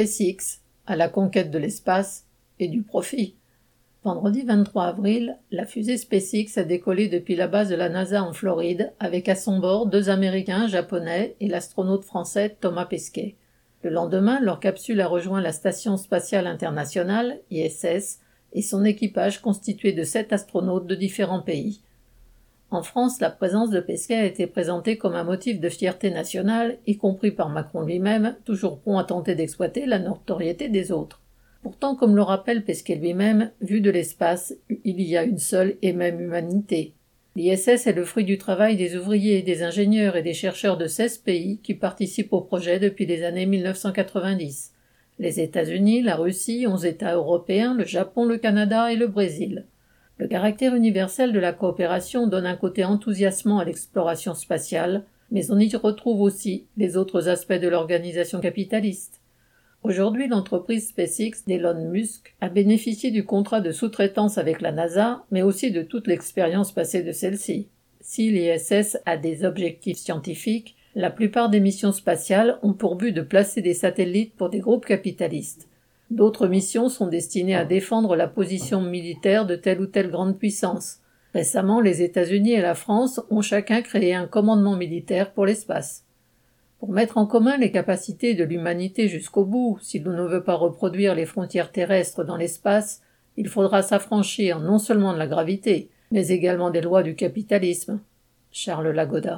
SpaceX, à la conquête de l'espace et du profit. Vendredi 23 avril, la fusée SpaceX a décollé depuis la base de la NASA en Floride avec à son bord deux Américains, japonais et l'astronaute français Thomas Pesquet. Le lendemain, leur capsule a rejoint la Station spatiale internationale, ISS, et son équipage constitué de sept astronautes de différents pays. En France, la présence de Pesquet a été présentée comme un motif de fierté nationale, y compris par Macron lui-même, toujours prompt à tenter d'exploiter la notoriété des autres. Pourtant, comme le rappelle Pesquet lui-même, vu de l'espace, il y a une seule et même humanité. L'ISS est le fruit du travail des ouvriers, des ingénieurs et des chercheurs de 16 pays qui participent au projet depuis les années 1990. Les États-Unis, la Russie, 11 États européens, le Japon, le Canada et le Brésil. Le caractère universel de la coopération donne un côté enthousiasmant à l'exploration spatiale, mais on y retrouve aussi les autres aspects de l'organisation capitaliste. Aujourd'hui, l'entreprise SpaceX d'Elon Musk a bénéficié du contrat de sous-traitance avec la NASA, mais aussi de toute l'expérience passée de celle-ci. Si l'ISS a des objectifs scientifiques, la plupart des missions spatiales ont pour but de placer des satellites pour des groupes capitalistes. D'autres missions sont destinées à défendre la position militaire de telle ou telle grande puissance. Récemment, les États-Unis et la France ont chacun créé un commandement militaire pour l'espace. Pour mettre en commun les capacités de l'humanité jusqu'au bout, si l'on ne veut pas reproduire les frontières terrestres dans l'espace, il faudra s'affranchir non seulement de la gravité, mais également des lois du capitalisme. Charles Lagoda.